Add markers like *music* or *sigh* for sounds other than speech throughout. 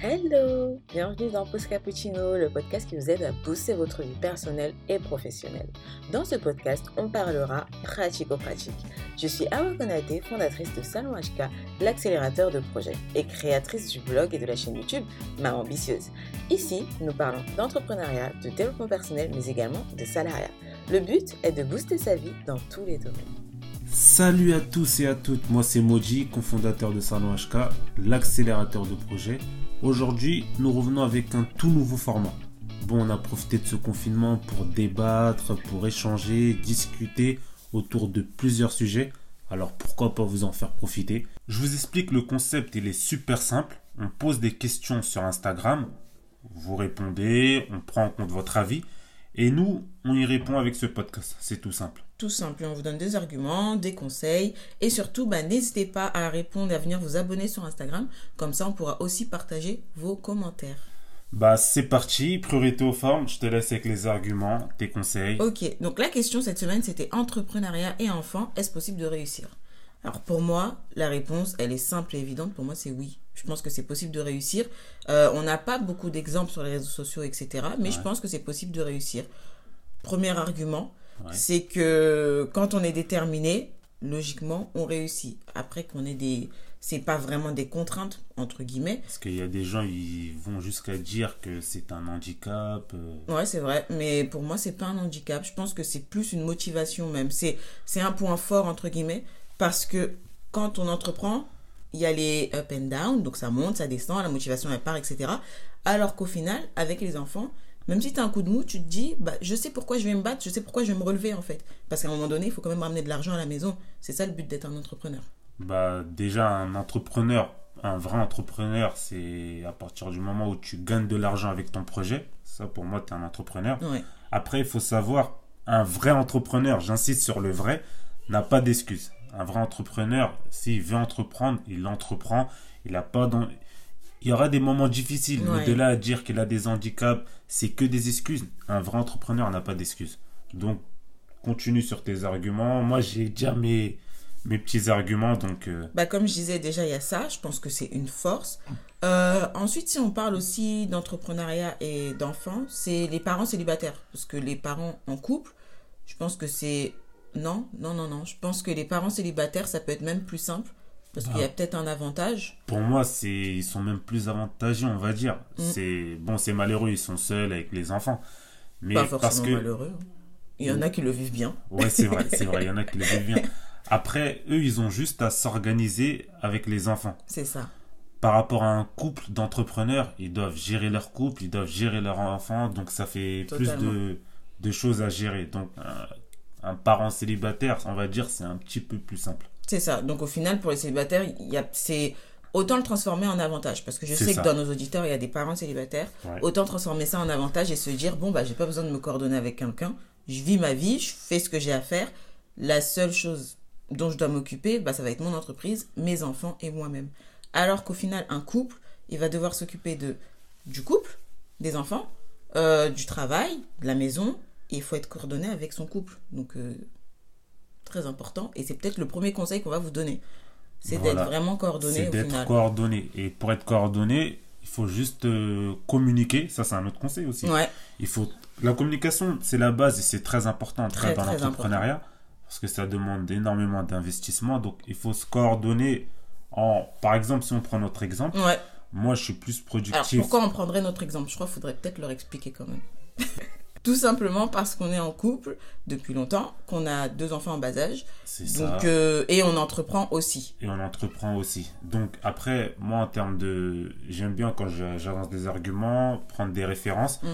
Hello Bienvenue dans Post Cappuccino, le podcast qui vous aide à booster votre vie personnelle et professionnelle. Dans ce podcast, on parlera pratico-pratique. Je suis Awa Konate, fondatrice de Salon HK, l'accélérateur de projets, et créatrice du blog et de la chaîne YouTube Ma Ambitieuse. Ici, nous parlons d'entrepreneuriat, de développement personnel, mais également de salariat. Le but est de booster sa vie dans tous les domaines. Salut à tous et à toutes, moi c'est Moji, cofondateur de Salon HK, l'accélérateur de projets. Aujourd'hui, nous revenons avec un tout nouveau format. Bon, on a profité de ce confinement pour débattre, pour échanger, discuter autour de plusieurs sujets. Alors pourquoi pas vous en faire profiter? Je vous explique le concept, il est super simple. On pose des questions sur Instagram, vous répondez, on prend en compte votre avis et nous, on y répond avec ce podcast. C'est tout simple. Tout simple. On vous donne des arguments, des conseils. Et surtout, bah, n'hésitez pas à répondre et à venir vous abonner sur Instagram. Comme ça, on pourra aussi partager vos commentaires. Bah, c'est parti. Priorité aux formes. Je te laisse avec les arguments, tes conseils. Ok. Donc, la question cette semaine, c'était entrepreneuriat et enfants. Est-ce possible de réussir? Alors, pour moi, la réponse, elle est simple et évidente. Pour moi, c'est oui. Je pense que c'est possible de réussir. Euh, on n'a pas beaucoup d'exemples sur les réseaux sociaux, etc. Mais je pense que c'est possible de réussir. Premier argument, c'est que quand on est déterminé, logiquement, on réussit. Après qu'on ait des... C'est pas vraiment des contraintes, entre guillemets. Parce qu'il y a des gens, ils vont jusqu'à dire que c'est un handicap. Euh. Ouais, c'est vrai. Mais pour moi, c'est pas un handicap. Je pense que c'est plus une motivation même. C'est un point fort, entre guillemets. Parce que quand on entreprend, il y a les up and down, donc ça monte, ça descend, la motivation elle part, etc. Alors qu'au final, avec les enfants, même si tu as un coup de mou, tu te dis, bah, je sais pourquoi je vais me battre, je sais pourquoi je vais me relever en fait. Parce qu'à un moment donné, il faut quand même ramener de l'argent à la maison. C'est ça le but d'être un entrepreneur. Bah, déjà, un entrepreneur, un vrai entrepreneur, c'est à partir du moment où tu gagnes de l'argent avec ton projet. Ça, pour moi, tu es un entrepreneur. Après, il faut savoir, un vrai entrepreneur, j'insiste sur le vrai, n'a pas d'excuses un vrai entrepreneur, s'il veut entreprendre, il entreprend. Il a pas dans... Il y aura des moments difficiles, mais de là à dire qu'il a des handicaps, c'est que des excuses. Un vrai entrepreneur n'a pas d'excuses. Donc, continue sur tes arguments. Moi, j'ai déjà mes, mes petits arguments, donc... Euh, bah, comme je disais déjà, il y a ça. Je pense que c'est une force. Euh, ensuite, si on parle aussi d'entrepreneuriat et d'enfants, c'est les parents célibataires. Parce que les parents en couple, je pense que c'est non, non, non, non. Je pense que les parents célibataires, ça peut être même plus simple. Parce qu'il y a ah. peut-être un avantage. Pour moi, c'est ils sont même plus avantagés, on va dire. Mm. C'est bon, c'est malheureux, ils sont seuls avec les enfants. Mais Pas forcément parce que... malheureux. Hein. Il y en a qui le vivent bien. Ouais, c'est vrai, c'est vrai, il y en a *laughs* qui le vivent bien. Après, eux, ils ont juste à s'organiser avec les enfants. C'est ça. Par rapport à un couple d'entrepreneurs, ils doivent gérer leur couple, ils doivent gérer leurs enfants, donc ça fait plus de, de, choses à gérer. Donc, euh, un parent célibataire, on va dire, c'est un petit peu plus simple. C'est ça. Donc au final, pour les célibataires, il y a, c'est autant le transformer en avantage. Parce que je sais que dans nos auditeurs, il y a des parents célibataires. Autant transformer ça en avantage et se dire, bon, bah, j'ai pas besoin de me coordonner avec quelqu'un. Je vis ma vie, je fais ce que j'ai à faire. La seule chose dont je dois m'occuper, bah, ça va être mon entreprise, mes enfants et moi-même. Alors qu'au final, un couple, il va devoir s'occuper de, du couple, des enfants, euh, du travail, de la maison, il faut être coordonné avec son couple. Donc, euh, très important. Et c'est peut-être le premier conseil qu'on va vous donner. C'est d'être vraiment coordonné. C'est d'être coordonné. Et pour être coordonné, il faut juste euh, communiquer. Ça, c'est un autre conseil aussi. Ouais. Il faut... La communication, c'est la base et c'est très important très, dans l'entrepreneuriat. Parce que ça demande énormément d'investissement. Donc, il faut se coordonner. En... Par exemple, si on prend notre exemple, moi, je suis plus productif. Alors, pourquoi on prendrait notre exemple? Je crois qu'il faudrait peut-être leur expliquer quand même. *laughs* Tout simplement parce qu'on est en couple depuis longtemps, qu'on a deux enfants en bas âge. C'est ça. Euh, et on entreprend aussi. Et on entreprend aussi. Donc après, moi en termes de... J'aime bien quand j'avance des arguments, prendre des références. Mm.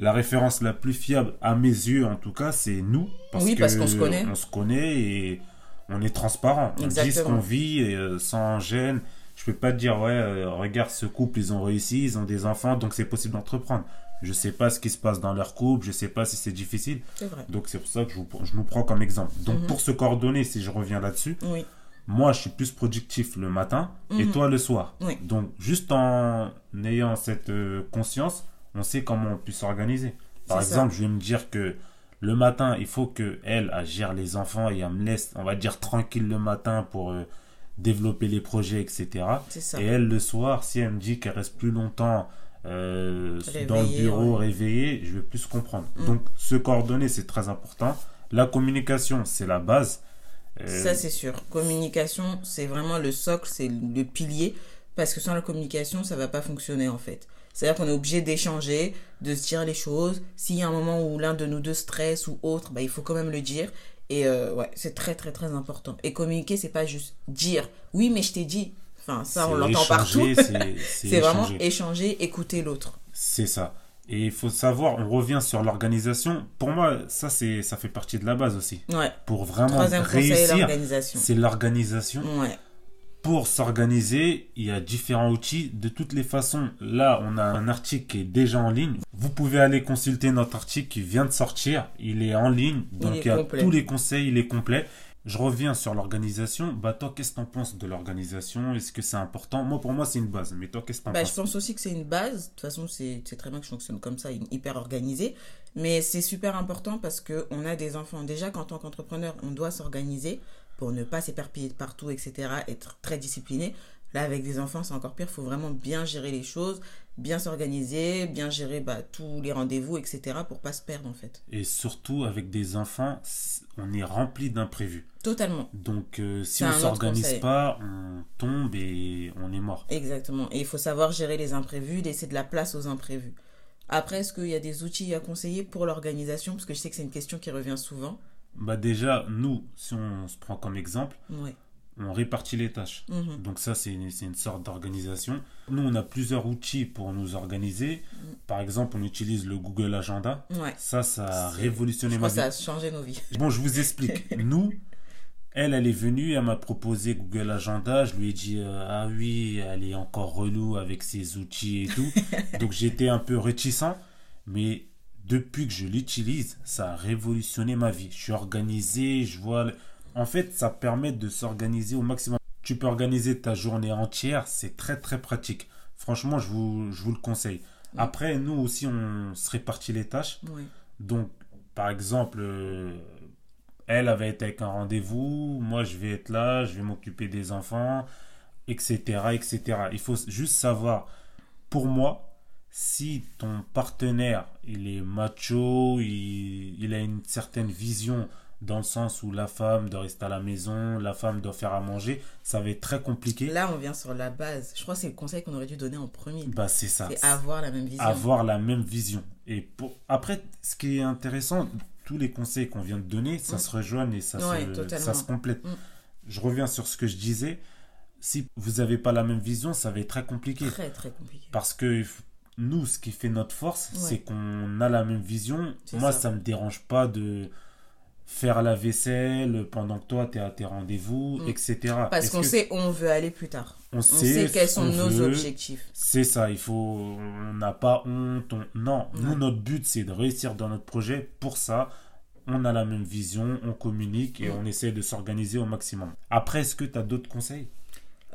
La référence la plus fiable, à mes yeux en tout cas, c'est nous. Parce oui, parce qu'on se connaît. On se connaît et on est transparent. On dit ce qu'on vit et, euh, sans gêne. Je peux pas te dire, ouais, euh, regarde ce couple, ils ont réussi, ils ont des enfants, donc c'est possible d'entreprendre. Je sais pas ce qui se passe dans leur couple, je sais pas si c'est difficile. Vrai. Donc c'est pour ça que je, je, nous prends comme exemple. Donc mhm. pour se coordonner, si je reviens là-dessus, oui. moi je suis plus productif le matin et mhm. toi le soir. Oui. Donc juste en ayant cette euh, conscience, on sait comment on peut s'organiser. Par exemple, je vais me dire que le matin, il faut que elle, gère les enfants et elle me laisse, on va dire, tranquille le matin pour euh, développer les projets, etc. Et elle, le soir, si elle me dit qu'elle reste plus longtemps euh, dans le bureau réveillée, je vais plus comprendre. Mm. Donc, se coordonner, c'est très important. La communication, c'est la base. Euh, Ça, c'est sûr. Communication, c'est vraiment le socle, c'est le pilier. Parce que sans la communication, ça va pas fonctionner en fait. C'est-à-dire qu'on est obligé d'échanger, de se dire les choses. S'il y a un moment où l'un de nous deux stresse ou autre, bah, il faut quand même le dire. Et euh, ouais, c'est très très très important. Et communiquer, c'est pas juste dire oui, mais je t'ai dit. Enfin, ça, on l'entend partout. C'est *laughs* vraiment échanger, écouter l'autre. C'est ça. Et il faut savoir, on revient sur l'organisation. Pour moi, ça, c'est, ça fait partie de la base aussi. Ouais. Pour vraiment réussir, c'est l'organisation. Ouais pour s'organiser, il y a différents outils. De toutes les façons, là, on a un article qui est déjà en ligne. Vous pouvez aller consulter notre article qui vient de sortir. Il est en ligne, donc il, y a tous les conseils, il est complet. Je reviens sur l'organisation. Bah, toi, qu'est-ce que tu en penses de l'organisation? Est-ce que c'est important? Moi, pour moi, c'est une base. Mais toi, qu'est-ce que tu en bah, penses? Je pense aussi que c'est une base. De toute façon, c'est très bien que je fonctionne comme ça, hyper organisé. Mais c'est super important parce qu'on a des enfants. Déjà qu'en tant qu'entrepreneur, on doit s'organiser pour ne pas s'éperpiller de partout, etc. Être très discipliné. Là, avec des enfants, c'est encore pire. Il faut vraiment bien gérer les choses, bien s'organiser, bien gérer bah, tous les rendez-vous, etc. pour pas se perdre, en fait. Et surtout, avec des enfants, on est rempli d'imprévus. Totalement. Donc, euh, si on ne s'organise pas, on tombe et on est mort. Exactement. Et il faut savoir gérer les imprévus, laisser de la place aux imprévus. Après, est-ce qu'il y a des outils à conseiller pour l'organisation? Parce que je sais que c'est une question qui revient souvent. Bah déjà, nous, si on se prend comme exemple, on répartit les tâches. Mhm. Donc ça, c'est une, une, sorte d'organisation. Nous, on a plusieurs outils pour nous organiser. Mhm. Par exemple, on utilise le Google Agenda. Ça, ça a révolutionné ma vie. Ça a changé nos vies. Bon, je vous explique. *laughs* nous, elle, elle est venue, elle m'a proposé Google Agenda. Je lui ai dit, euh, ah oui, elle est encore relou avec ses outils et tout. *laughs* Donc j'étais un peu réticent. Mais depuis que je l'utilise, ça a révolutionné ma vie. Je suis organisé, je vois. En fait, ça permet de s'organiser au maximum. Tu peux organiser ta journée entière, c'est très très pratique. Franchement, je vous, je vous le conseille. Après, nous aussi, on se répartit les tâches. Donc, par exemple, euh, elle avait été avec un rendez-vous, moi je vais être là, je vais m'occuper des enfants, etc., etc. Il faut juste savoir, pour moi, si ton partenaire il est macho, il, a une certaine vision dans le sens où la femme doit rester à la maison, la femme doit faire à manger, ça va être très compliqué. Là, on vient sur la base. Je crois que c'est le conseil qu'on aurait dû donner en premier. Bah, c'est ça. C'est avoir la même vision. Avoir la même vision. Et pour... après, ce qui est intéressant, tous les conseils qu'on vient de donner, ça mm. se rejoigne et ça, se... ça se complète. Mm. Je reviens sur ce que je disais. Si vous n'avez pas la même vision, ça va être très compliqué. Très, très compliqué. Parce que nous, ce qui fait notre force, c'est qu'on a la même vision. Moi, ça. ne me dérange pas de faire la vaisselle pendant que toi, tu es à tes rendez-vous, mm. etc. Parce qu'on sait où on veut aller plus tard. On, sait, quels sont nos objectifs. C'est ça, il faut... On n'a pas honte. Non, nous, notre but, c'est de réussir dans notre projet. Pour ça, on a la même vision, on communique et mm. on essaie de s'organiser au maximum. Après, est-ce que tu as d'autres conseils?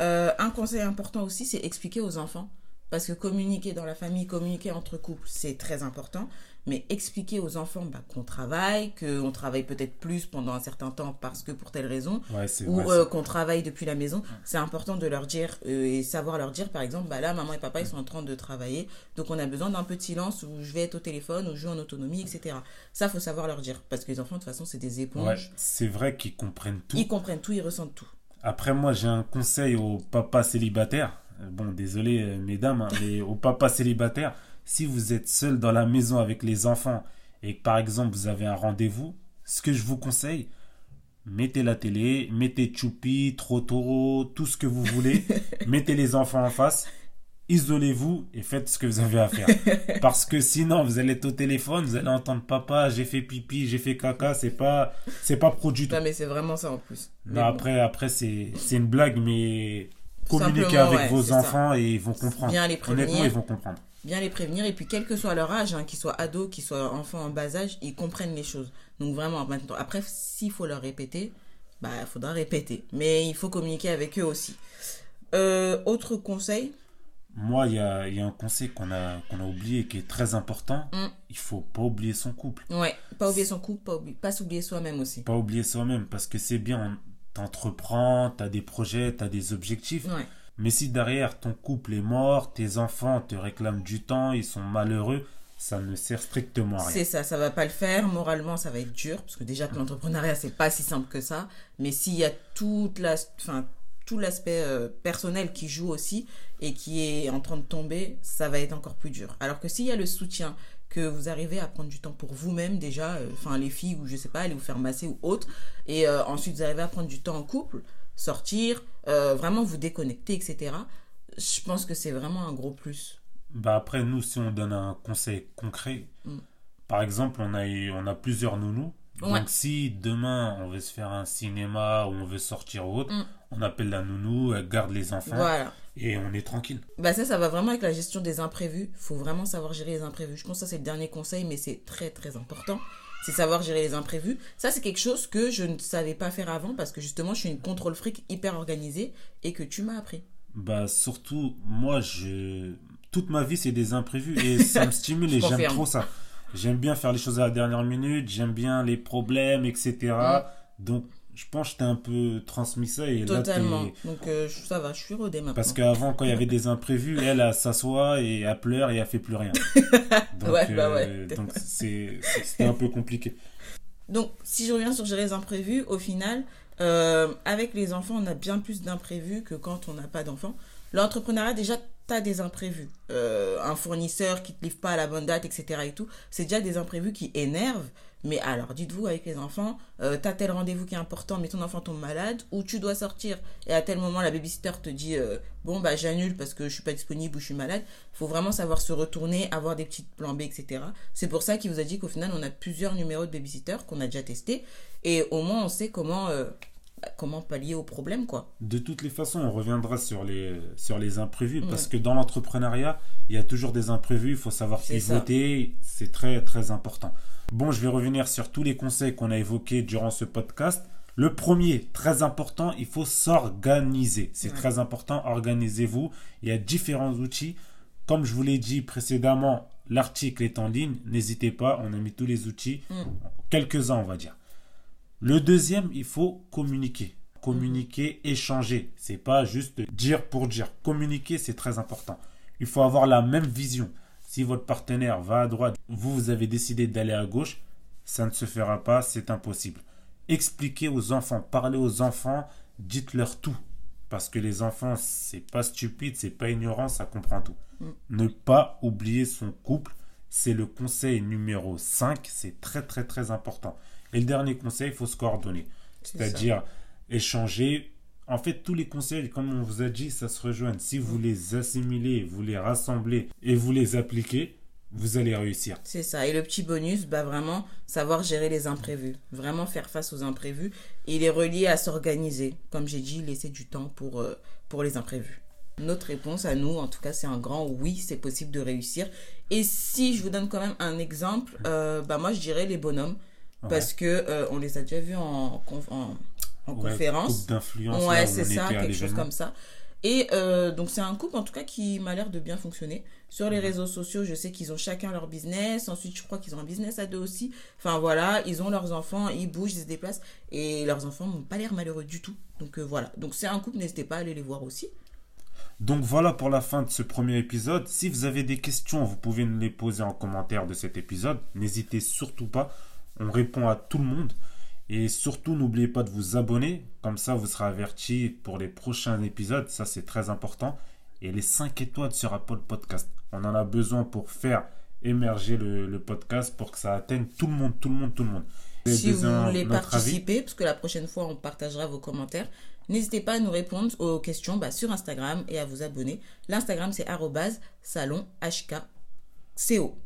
Euh, Un conseil important aussi, c'est expliquer aux enfants parce que communiquer dans la famille, communiquer entre couples, c'est très important. Mais expliquer aux enfants bah, qu'on travaille, qu'on travaille peut-être plus pendant un certain temps parce que pour telle raison, ou euh, qu'on travaille depuis la maison, c'est important de leur dire euh, et savoir leur dire, par exemple, bah là, maman et papa, ils sont en train de travailler, donc on a besoin d'un peu de silence où je vais être au téléphone, ou jouer en autonomie, etc. Ça, faut savoir leur dire parce que les enfants, de toute façon, c'est des éponges. c'est vrai qu'ils comprennent tout. Ils comprennent tout, ils ressentent tout. Après, moi, j'ai un conseil aux papas célibataires bon, désolé, euh, mesdames, hein, *laughs* mais au papa célibataire, si vous êtes seul dans la maison avec les enfants et que par exemple vous avez un rendez-vous, ce que je vous conseille, mettez la télé, mettez Choupi, Trotoro, tout ce que vous voulez, *laughs* mettez les enfants en face, isolez-vous et faites ce que vous avez à faire. *laughs* Parce que sinon, vous allez être au téléphone, vous allez entendre papa, j'ai fait pipi, j'ai fait caca, c'est pas, c'est pas produit. Non, mais c'est vraiment ça en plus. après, après, c'est, c'est une blague, mais communiquer avec vos enfants et ils vont comprendre. Bien les prévenir. Honnêtement, ils vont comprendre. Bien les prévenir et puis quel que soit leur âge, hein, qu'ils soient ados, qu'ils soient enfants en bas âge, ils comprennent les choses. Donc vraiment, maintenant, après, s'il faut leur répéter, bah, il faudra répéter. Mais il faut communiquer avec eux aussi. Euh, autre conseil? Moi, il y a, y a, un conseil qu'on a, qu'on a oublié qui est très important. Il mm. Il faut pas oublier son couple. Ouais, pas oublier son couple, pas, pas s'oublier soi-même aussi. Pas oublier soi-même parce que c'est bien, t'entreprends, t'as des projets, t'as des objectifs. Mais si derrière ton couple est mort, tes enfants te réclament du temps, ils sont malheureux, ça ne sert strictement à rien. C'est ça, ça va pas le faire. Moralement, ça va être dur parce que déjà que l'entrepreneuriat c'est pas si simple que ça. Mais s'il y a tout l'aspect euh, personnel qui joue aussi et qui est en train de tomber, ça va être encore plus dur. Alors que s'il y a le soutien, que vous arrivez à prendre du temps pour vous-même déjà, euh, enfin les filles ou je sais pas, aller vous faire masser ou autre, et euh, ensuite vous arrivez à prendre du temps en couple, sortir, vraiment vous déconnecter, etc. Je pense que c'est vraiment un gros plus. Bah après nous, si on donne un conseil concret, mm. par exemple, on a, on a plusieurs nounous donc si demain on veut se faire un cinéma ou on veut sortir ou autre, mm. on appelle la nounou, elle garde les enfants et on est tranquille. Bah ça, ça va vraiment avec la gestion des imprévus. Il faut vraiment savoir gérer les imprévus. Je pense que ça c'est le dernier conseil, mais c'est très très important. C'est savoir gérer les imprévus. Ça c'est quelque chose que je ne savais pas faire avant parce que justement je suis une contrôle fric hyper organisée et que tu m'as appris. Bah surtout moi je toute ma vie c'est des imprévus et ça me *laughs* stimule et j'aime trop ça. J'aime bien faire les choses à la dernière minute, j'aime bien les problèmes, etc. Donc, je pense que t'ai un peu transmis ça. Et Totalement. Donc, euh, ça va, je suis rodé maintenant. Parce qu'avant, quand il y avait des imprévus, elle, elle s'assoit et elle pleure et elle fait plus rien. *laughs* donc, ouais, bah ouais. Euh, donc, c'était un peu compliqué. Donc, si je reviens sur gérer les imprévus, au final, euh, avec les enfants, on a bien plus d'imprévus que quand on n'a pas d'enfants. L'entrepreneuriat, déjà, tu des imprévus. Un fournisseur qui te livre pas à la bonne date, etc. et tout, c'est déjà des imprévus qui énervent. Mais alors, dites-vous, avec les enfants, euh, tu as tel rendez-vous qui est important, mais ton enfant tombe malade, ou tu dois sortir, et à tel moment, la babysitter te dit, euh, bon, bah, j'annule parce que je suis pas disponible ou je suis malade. Faut vraiment savoir se retourner, avoir des petites plans B, etc. C'est pour ça qu'il vous a dit qu'au final, on a plusieurs numéros de babysitter qu'on a déjà testé, et au moins, on sait comment comment pallier au problème, quoi. De toutes les façons, on reviendra sur les, sur les imprévus, parce que dans l'entrepreneuriat, il y a toujours des imprévus, il faut savoir pivoter, c'est très, très important. Bon, je vais revenir sur tous les conseils qu'on a évoqués durant ce podcast. Le premier, très important, il faut s'organiser. C'est très important, organisez-vous. Il y a différents outils. Comme je vous l'ai dit précédemment, l'article est en ligne. N'hésitez pas, on a mis tous les outils. Mm. Quelques-uns, on va dire. Le deuxième, il faut communiquer. Communiquer, mhm. échanger. C'est pas juste dire pour dire. Communiquer, c'est très important. Il faut avoir la même vision. Si votre partenaire va à droite, vous, vous avez décidé d'aller à gauche, ça ne se fera pas, c'est impossible. Expliquez aux enfants, parlez aux enfants, dites-leur tout. Parce que les enfants, c'est pas stupide, c'est pas ignorant, ça comprend tout. Mm. Ne pas oublier son couple, c'est le conseil numéro 5, c'est très très très important. Et le dernier conseil, il faut se coordonner. C'est-à-dire échanger. En fait, tous les conseils, comme on vous a dit, ça se rejoint. Si vous les assimilez, vous les rassemblez et vous les appliquez, vous allez réussir. C'est ça. Et le petit bonus, bah vraiment, savoir gérer les imprévus. Vraiment faire face aux imprévus. Et les relier à s'organiser. Comme j'ai dit, laisser du temps pour, euh, pour les imprévus. Notre réponse à nous, en tout cas, c'est un grand oui, c'est possible de réussir. Et si je vous donne quand même un exemple, euh, bah moi je dirais les bonhommes parce que euh, on les a déjà vus en, en, en conférence. d'influence. Ouais, c'est ça, quelque chose comme ça. Et euh, donc c'est un couple en tout cas qui m'a l'air de bien fonctionner. Sur les réseaux sociaux, je sais qu'ils ont chacun leur business. Ensuite, je crois qu'ils ont un business à deux aussi. Enfin voilà, ils ont leurs enfants, ils bougent, ils se déplacent. Et leurs enfants n'ont pas l'air malheureux du tout. Donc euh, voilà. Donc c'est un couple, n'hésitez pas à aller les voir aussi. Donc voilà pour la fin de ce premier épisode. Si vous avez des questions, vous pouvez nous les poser en commentaire de cet épisode. N'hésitez surtout pas. On répond à tout le monde. Et surtout, n'oubliez pas de vous abonner. Comme ça, vous serez averti pour les prochains épisodes. Ça, c'est très important. Et les 5 étoiles sur Apple Podcast. On en a besoin pour faire émerger le, podcast pour que ça atteigne tout le monde, tout le monde, tout le monde. Si vous voulez participer, parce que la prochaine fois, on partagera vos commentaires, n'hésitez pas à nous répondre aux questions bah, sur Instagram et à vous abonner. L'Instagram, c'est salon HKCO.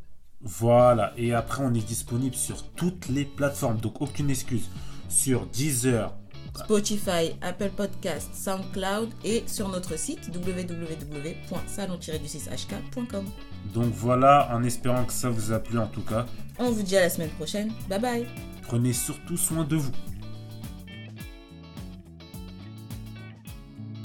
Voilà, et après on est disponible sur toutes les plateformes, donc aucune excuse. Sur Deezer, Spotify, Apple Podcast, SoundCloud et sur notre site www.salon-du6hk.com. Donc voilà, en espérant que ça vous a plu en tout cas. On vous dit à la semaine prochaine. Bye bye. Prenez surtout soin de vous.